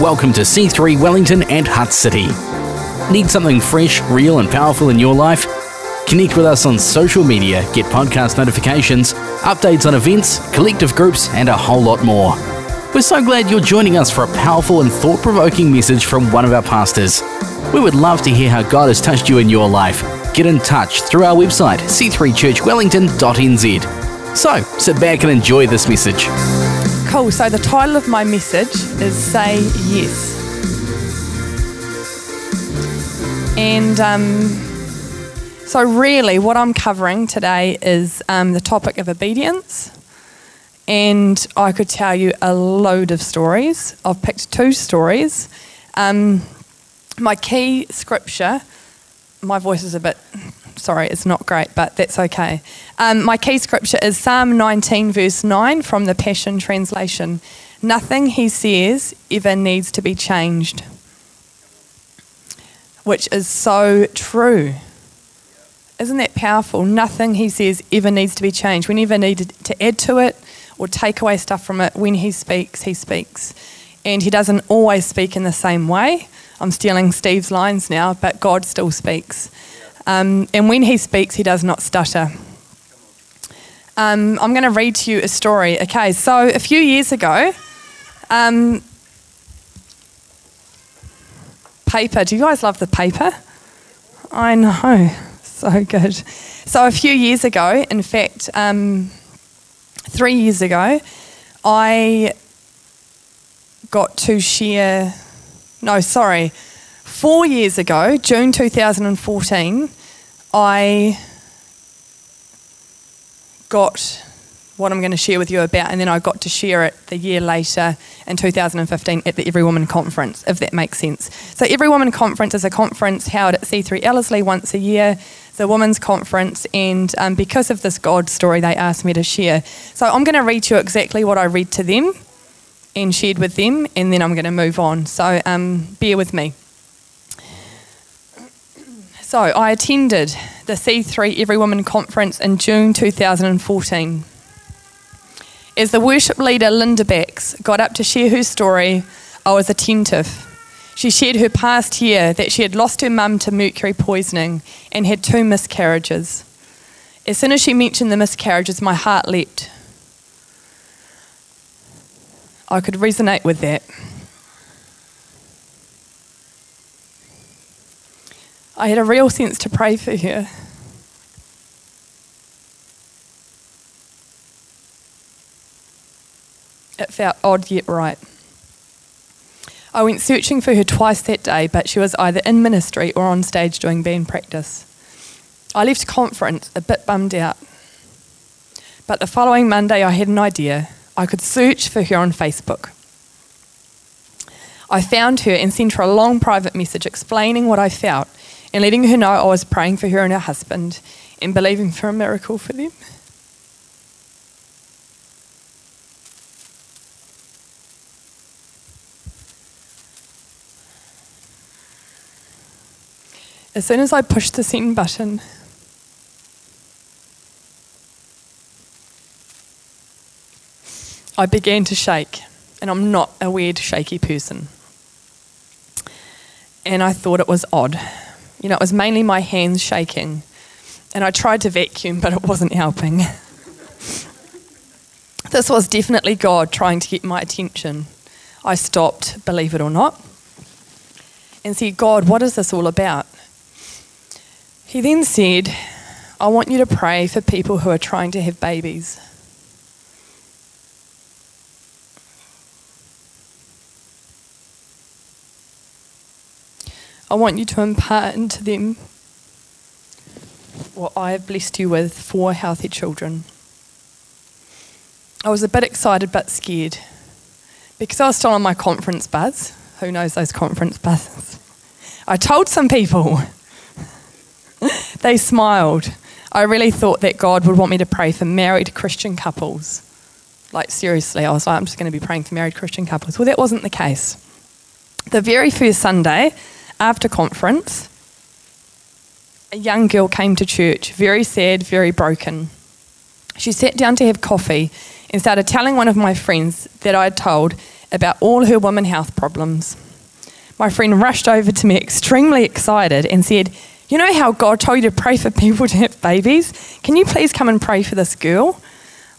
welcome to C3 Wellington and Hutt City. Need something fresh, real, and powerful in your life? Connect with us on social media, get podcast notifications, updates on events, collective groups, and a whole lot more. We're so glad you're joining us for a powerful and thought provoking message from one of our pastors. We would love to hear how God has touched you in your life. Get in touch through our website, c3churchwellington.nz. So, sit back and enjoy this message. Cool. So the title of my message is Say Yes. And um, so, really, what I'm covering today is um, the topic of obedience. And I could tell you a load of stories. I've picked two stories. Um, my key scripture, my voice is a bit, sorry, it's not great, but that's okay. Um, my key scripture is Psalm 19, verse 9 from the Passion Translation. Nothing he says ever needs to be changed, which is so true. Isn't that powerful? Nothing he says ever needs to be changed. We never need to add to it or take away stuff from it. When he speaks, he speaks. And he doesn't always speak in the same way. I'm stealing Steve's lines now, but God still speaks. Um, and when he speaks, he does not stutter. Um, I'm going to read to you a story. Okay, so a few years ago, um, paper. Do you guys love the paper? I know, so good. So a few years ago, in fact, um, three years ago, I got to share no, sorry, four years ago, June 2014, I got what I'm going to share with you about, and then I got to share it the year later in 2015 at the Every Woman Conference, if that makes sense. So, Every Woman Conference is a conference held at C3 Ellerslie once a year. the women's conference, and um, because of this God story, they asked me to share. So, I'm going to read you exactly what I read to them and shared with them, and then I'm going to move on. So um, bear with me. So I attended the C3 Every Woman Conference in June 2014. As the worship leader Linda Bax got up to share her story, I was attentive. She shared her past year that she had lost her mum to mercury poisoning and had two miscarriages. As soon as she mentioned the miscarriages, my heart leapt. I could resonate with that. I had a real sense to pray for her. It felt odd yet right. I went searching for her twice that day, but she was either in ministry or on stage doing band practice. I left conference a bit bummed out. But the following Monday, I had an idea. I could search for her on Facebook. I found her and sent her a long private message explaining what I felt and letting her know I was praying for her and her husband and believing for a miracle for them. As soon as I pushed the send button, I began to shake, and I'm not a weird, shaky person. And I thought it was odd. You know, it was mainly my hands shaking, and I tried to vacuum, but it wasn't helping. this was definitely God trying to get my attention. I stopped, believe it or not, and said, God, what is this all about? He then said, I want you to pray for people who are trying to have babies. I want you to impart into them what I have blessed you with for healthy children. I was a bit excited but scared because I was still on my conference buzz. Who knows those conference buzzes? I told some people. they smiled. I really thought that God would want me to pray for married Christian couples. Like, seriously, I was like, I'm just going to be praying for married Christian couples. Well, that wasn't the case. The very first Sunday, after conference, a young girl came to church, very sad, very broken. She sat down to have coffee and started telling one of my friends that I had told about all her women health problems. My friend rushed over to me extremely excited and said, You know how God told you to pray for people to have babies? Can you please come and pray for this girl?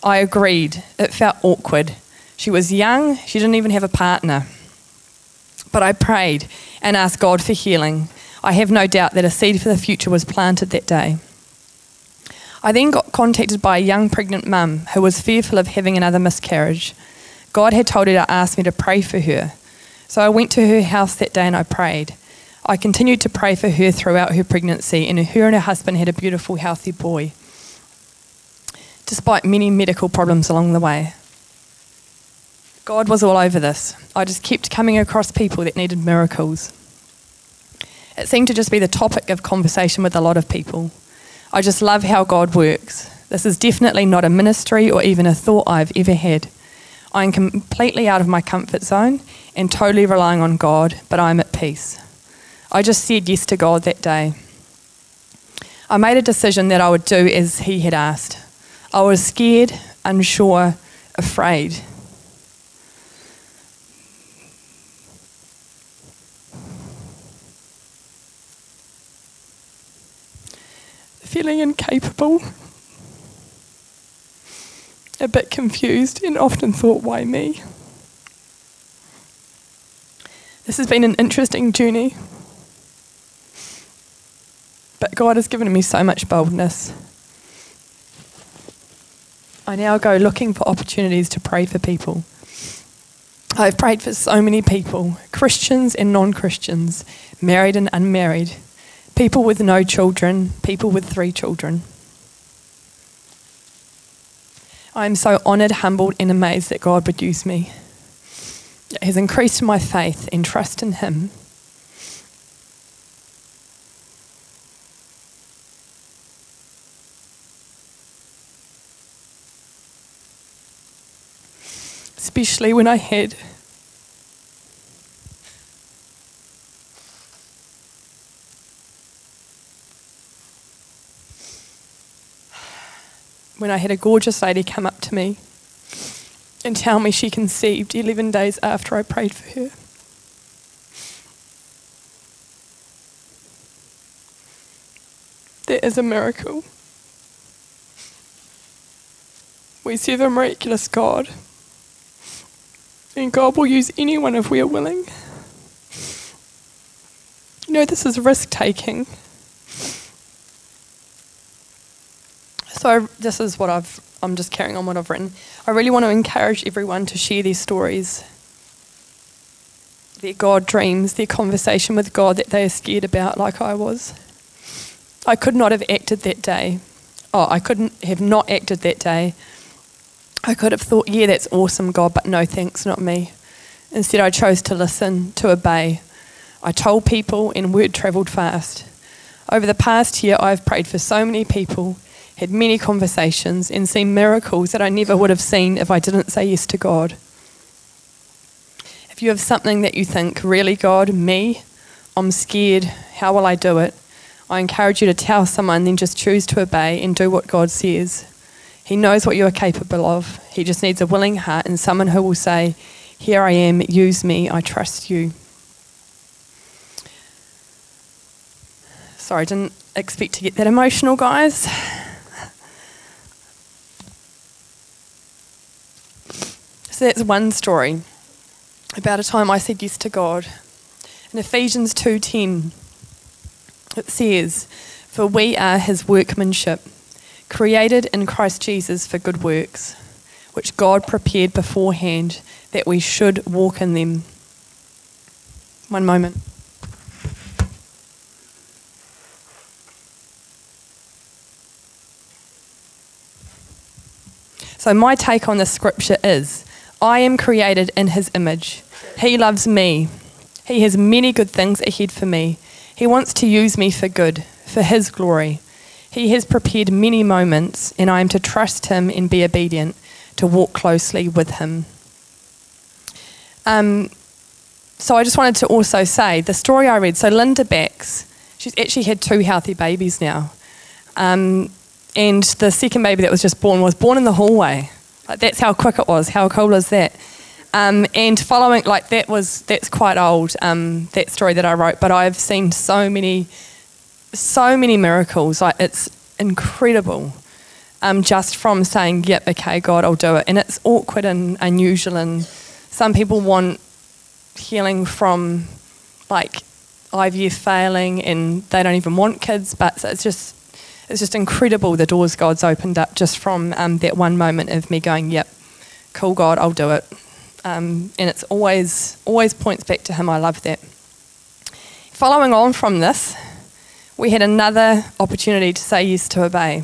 I agreed. It felt awkward. She was young, she didn't even have a partner. But I prayed and asked God for healing. I have no doubt that a seed for the future was planted that day. I then got contacted by a young pregnant mum who was fearful of having another miscarriage. God had told her to ask me to pray for her. So I went to her house that day and I prayed. I continued to pray for her throughout her pregnancy, and her and her husband had a beautiful, healthy boy, despite many medical problems along the way. God was all over this. I just kept coming across people that needed miracles. It seemed to just be the topic of conversation with a lot of people. I just love how God works. This is definitely not a ministry or even a thought I've ever had. I am completely out of my comfort zone and totally relying on God, but I'm at peace. I just said yes to God that day. I made a decision that I would do as He had asked. I was scared, unsure, afraid. Feeling incapable, a bit confused, and often thought, why me? This has been an interesting journey, but God has given me so much boldness. I now go looking for opportunities to pray for people. I've prayed for so many people, Christians and non Christians, married and unmarried people with no children, people with three children. I am so honoured, humbled, and amazed that God would use me. It has increased my faith and trust in Him. Especially when I had when I had a gorgeous lady come up to me and tell me she conceived 11 days after I prayed for her. That is a miracle. We serve a miraculous God, and God will use anyone if we are willing. You know, this is risk taking. So this is what I've. I'm just carrying on what I've written. I really want to encourage everyone to share these stories, their God dreams, their conversation with God that they are scared about, like I was. I could not have acted that day. Oh, I couldn't have not acted that day. I could have thought, yeah, that's awesome, God, but no thanks, not me. Instead, I chose to listen, to obey. I told people, and word travelled fast. Over the past year, I've prayed for so many people had many conversations, and seen miracles that I never would have seen if I didn't say yes to God. If you have something that you think, really, God, me, I'm scared, how will I do it? I encourage you to tell someone, then just choose to obey and do what God says. He knows what you are capable of. He just needs a willing heart and someone who will say, Here I am, use me, I trust you. Sorry, I didn't expect to get that emotional, guys. So that's one story about a time I said yes to God. In Ephesians 2:10 it says, "For we are his workmanship, created in Christ Jesus for good works, which God prepared beforehand that we should walk in them." One moment. So, my take on this scripture is I am created in his image. He loves me. He has many good things ahead for me. He wants to use me for good, for his glory. He has prepared many moments, and I am to trust him and be obedient, to walk closely with him. Um, so I just wanted to also say the story I read. So Linda Bax, she's actually had two healthy babies now, um, and the second baby that was just born was born in the hallway. Like, that's how quick it was. How cool is that? Um, and following, like that was that's quite old. Um, that story that I wrote, but I've seen so many, so many miracles. Like it's incredible. Um, just from saying, "Yep, okay, God, I'll do it," and it's awkward and unusual, and some people want healing from like IVF failing, and they don't even want kids, but it's just it's just incredible the doors God's opened up just from um, that one moment of me going, "Yep, cool, God, I'll do it." Um, and it's always always points back to Him. I love that. Following on from this, we had another opportunity to say yes to obey.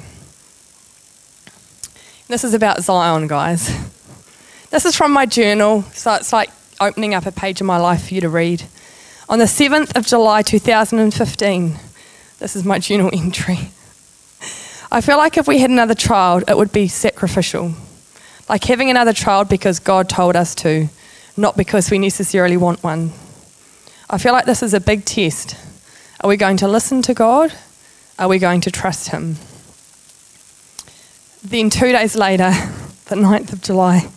This is about Zion, guys. This is from my journal, so it's like opening up a page of my life for you to read. On the 7th of July 2015, this is my journal entry. I feel like if we had another child, it would be sacrificial. Like having another child because God told us to, not because we necessarily want one. I feel like this is a big test. Are we going to listen to God? Are we going to trust Him? Then, two days later, the 9th of July,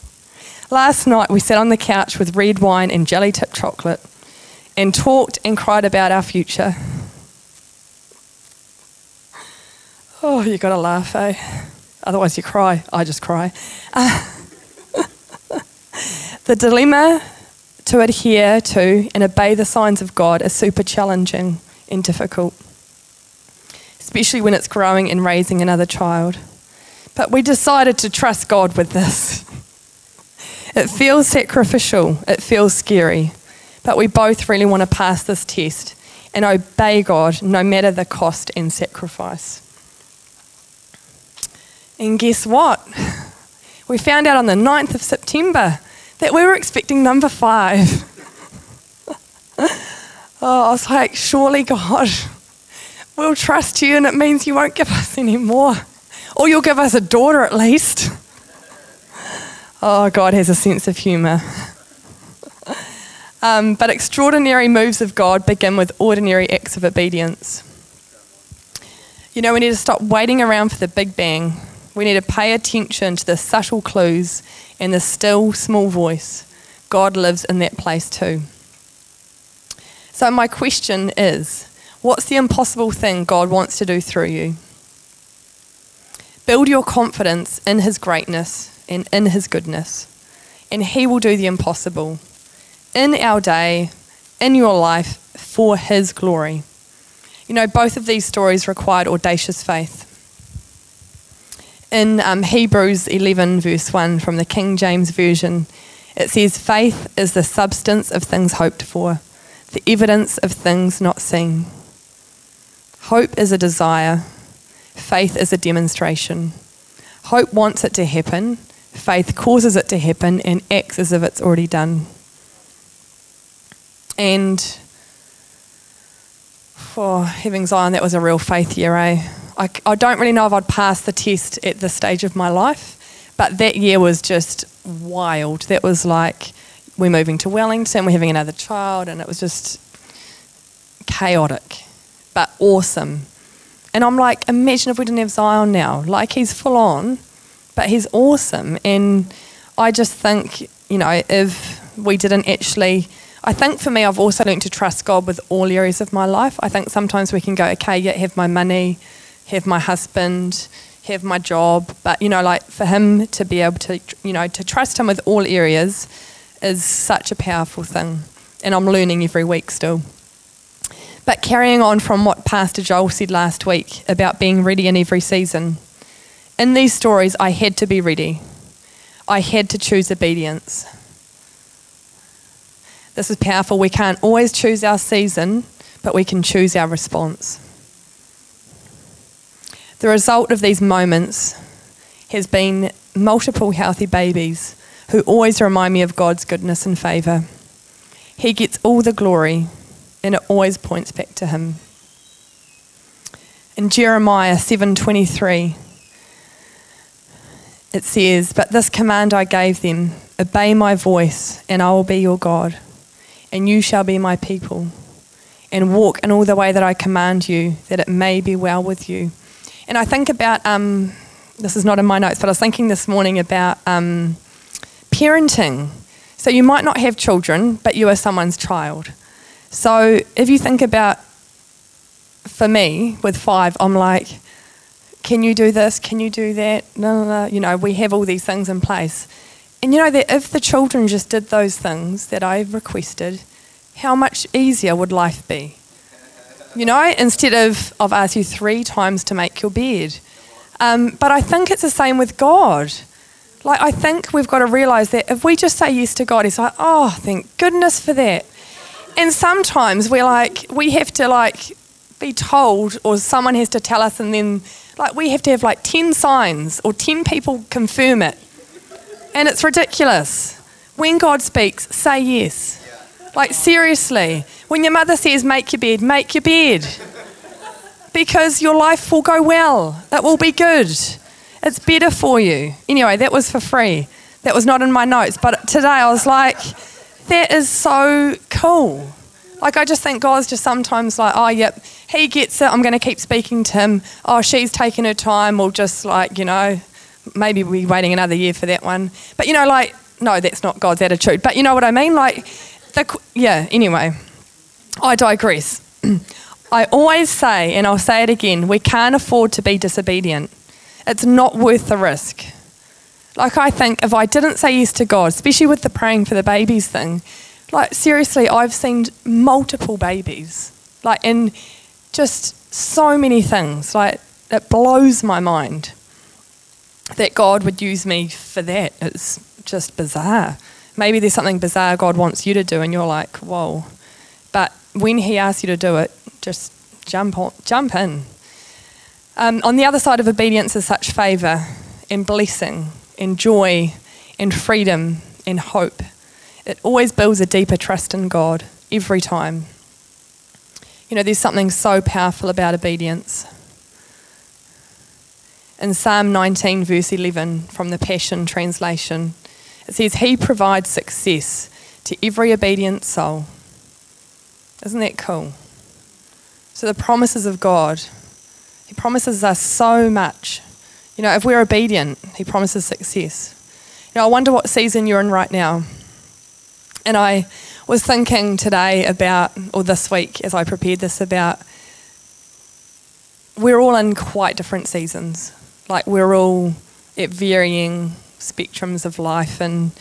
last night we sat on the couch with red wine and jelly tip chocolate and talked and cried about our future. Oh, you gotta laugh, eh? Otherwise, you cry. I just cry. Uh, the dilemma to adhere to and obey the signs of God is super challenging and difficult, especially when it's growing and raising another child. But we decided to trust God with this. It feels sacrificial, it feels scary, but we both really want to pass this test and obey God no matter the cost and sacrifice. And guess what? We found out on the 9th of September that we were expecting number five. oh, I was like, surely, God, we'll trust you and it means you won't give us any more. Or you'll give us a daughter at least. Oh, God has a sense of humour. Um, but extraordinary moves of God begin with ordinary acts of obedience. You know, we need to stop waiting around for the big bang. We need to pay attention to the subtle clues and the still small voice. God lives in that place too. So, my question is what's the impossible thing God wants to do through you? Build your confidence in His greatness and in His goodness, and He will do the impossible in our day, in your life, for His glory. You know, both of these stories required audacious faith. In um, Hebrews 11, verse 1 from the King James Version, it says, Faith is the substance of things hoped for, the evidence of things not seen. Hope is a desire, faith is a demonstration. Hope wants it to happen, faith causes it to happen, and acts as if it's already done. And for having Zion, that was a real faith year, eh? I, I don't really know if I'd pass the test at this stage of my life, but that year was just wild. That was like we're moving to Wellington, we're having another child, and it was just chaotic, but awesome. And I'm like, imagine if we didn't have Zion now. Like, he's full on, but he's awesome. And I just think, you know, if we didn't actually, I think for me, I've also learned to trust God with all areas of my life. I think sometimes we can go, okay, yeah, have my money, have my husband, have my job, but, you know, like for him to be able to, you know, to trust him with all areas is such a powerful thing. And I'm learning every week still. But carrying on from what Pastor Joel said last week about being ready in every season, in these stories, I had to be ready. I had to choose obedience. This is powerful. We can't always choose our season, but we can choose our response. The result of these moments has been multiple healthy babies who always remind me of God's goodness and favour. He gets all the glory, and it always points back to him. In Jeremiah 7:23 it says, "But this command I gave them, obey my voice, and I will be your God, and you shall be my people, and walk in all the way that I command you, that it may be well with you." And I think about um, this is not in my notes, but I was thinking this morning about um, parenting. So you might not have children, but you are someone's child. So if you think about, for me, with five, I'm like, can you do this? Can you do that? No, no, no. You know, we have all these things in place. And you know that if the children just did those things that I requested, how much easier would life be? You know, instead of I've asked you three times to make your bed. Um, but I think it's the same with God. Like, I think we've got to realize that if we just say yes to God, He's like, oh, thank goodness for that. And sometimes we're like, we have to like be told, or someone has to tell us, and then like we have to have like 10 signs or 10 people confirm it. And it's ridiculous. When God speaks, say yes. Like, seriously. When your mother says, make your bed, make your bed. Because your life will go well, it will be good. It's better for you. Anyway, that was for free. That was not in my notes. But today I was like, that is so cool. Like, I just think God's just sometimes like, oh, yep, he gets it. I'm going to keep speaking to him. Oh, she's taking her time. We'll just, like, you know, maybe we're waiting another year for that one. But, you know, like, no, that's not God's attitude. But you know what I mean? Like, the, yeah, anyway, I digress. I always say, and I'll say it again, we can't afford to be disobedient. It's not worth the risk. Like, I think if I didn't say yes to God, especially with the praying for the babies thing, like, seriously, I've seen multiple babies, like, in just so many things. Like, it blows my mind that God would use me for that. It's just bizarre. Maybe there's something bizarre God wants you to do, and you're like, whoa. But when He asks you to do it, just jump on, jump in. Um, on the other side of obedience is such favour and blessing and joy and freedom and hope. It always builds a deeper trust in God every time. You know, there's something so powerful about obedience. In Psalm 19, verse 11, from the Passion Translation, it says, He provides success to every obedient soul. Isn't that cool? So, the promises of God, He promises us so much. You know, if we're obedient, He promises success. You know, I wonder what season you're in right now. And I was thinking today about, or this week as I prepared this, about we're all in quite different seasons. Like, we're all at varying spectrums of life. And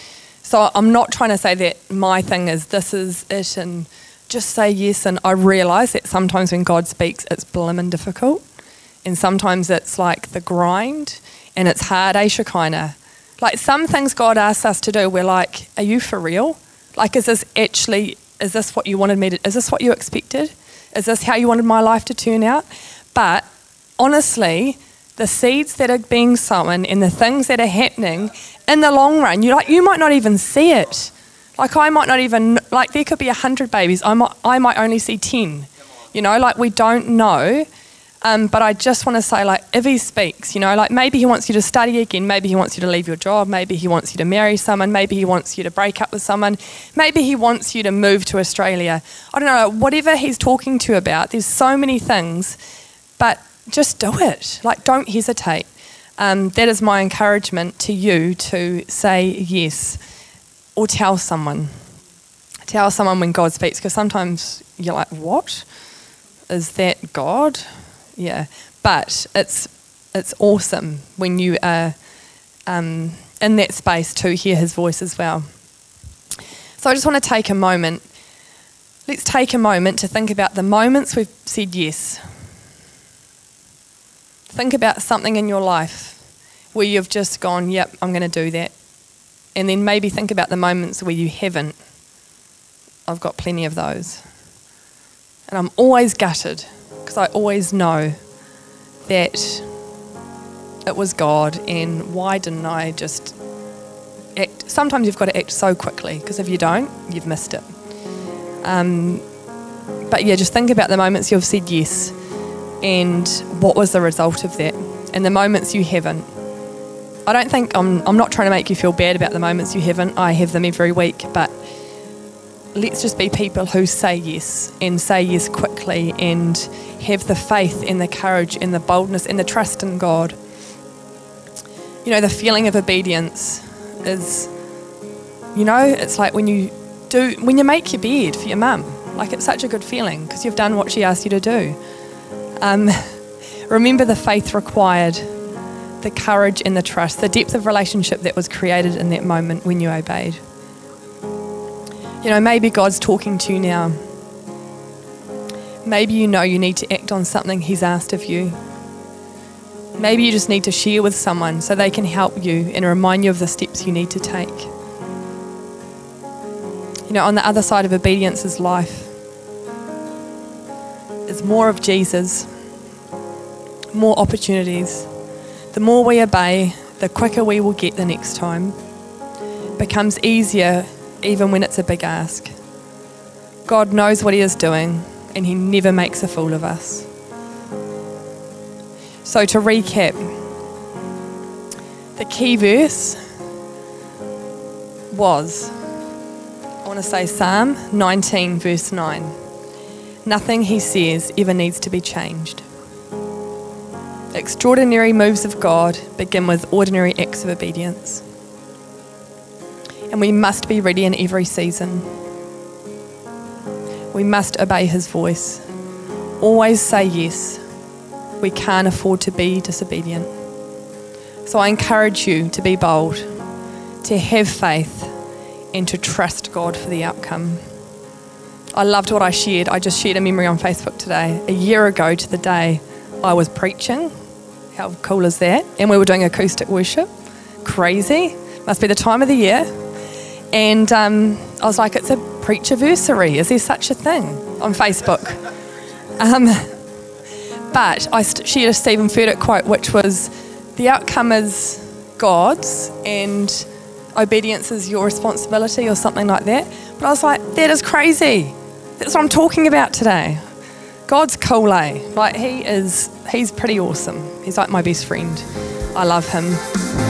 so I'm not trying to say that my thing is this is it and just say yes. And I realise that sometimes when God speaks, it's blimmin' difficult. And sometimes it's like the grind and it's hard, eh, Shekinah? Like some things God asks us to do, we're like, are you for real? Like, is this actually, is this what you wanted me to, is this what you expected? Is this how you wanted my life to turn out? But honestly, the seeds that are being sown and the things that are happening in the long run, you like you might not even see it. Like I might not even like there could be a hundred babies. I might I might only see ten. You know, like we don't know. Um, but I just want to say, like, if he speaks, you know, like maybe he wants you to study again, maybe he wants you to leave your job, maybe he wants you to marry someone, maybe he wants you to break up with someone, maybe he wants you to move to Australia. I don't know, whatever he's talking to you about, there's so many things, but just do it. Like, don't hesitate. Um, that is my encouragement to you to say yes or tell someone. Tell someone when God speaks, because sometimes you're like, what? Is that God? Yeah. But it's, it's awesome when you are um, in that space to hear his voice as well. So I just want to take a moment. Let's take a moment to think about the moments we've said yes Think about something in your life where you've just gone, yep, I'm going to do that. And then maybe think about the moments where you haven't. I've got plenty of those. And I'm always gutted because I always know that it was God and why didn't I just act? Sometimes you've got to act so quickly because if you don't, you've missed it. Um, but yeah, just think about the moments you've said yes and what was the result of that and the moments you haven't. I don't think I'm, I'm not trying to make you feel bad about the moments you haven't. I have them every week, but let's just be people who say yes and say yes quickly and have the faith and the courage and the boldness and the trust in God. You know, the feeling of obedience is You know, it's like when you do when you make your bed for your mum. Like it's such a good feeling because you've done what she asked you to do. Um, remember the faith required, the courage and the trust, the depth of relationship that was created in that moment when you obeyed. You know, maybe God's talking to you now. Maybe you know you need to act on something He's asked of you. Maybe you just need to share with someone so they can help you and remind you of the steps you need to take. You know, on the other side of obedience is life. More of Jesus, more opportunities. The more we obey, the quicker we will get the next time. It becomes easier even when it's a big ask. God knows what He is doing, and He never makes a fool of us. So, to recap, the key verse was, I want to say Psalm 19, verse 9. Nothing he says ever needs to be changed. Extraordinary moves of God begin with ordinary acts of obedience. And we must be ready in every season. We must obey his voice. Always say yes we can't afford to be disobedient. So I encourage you to be bold, to have faith, and to trust God for the outcome. I loved what I shared. I just shared a memory on Facebook today. A year ago to the day, I was preaching. How cool is that? And we were doing acoustic worship. Crazy. Must be the time of the year. And um, I was like, it's a preacherversary. Is there such a thing on Facebook? Um, but I shared a Stephen Furtick quote, which was the outcome is God's and obedience is your responsibility or something like that. But I was like, that is crazy. That's what I'm talking about today. God's cool, eh? Like, he is, he's pretty awesome. He's like my best friend. I love him.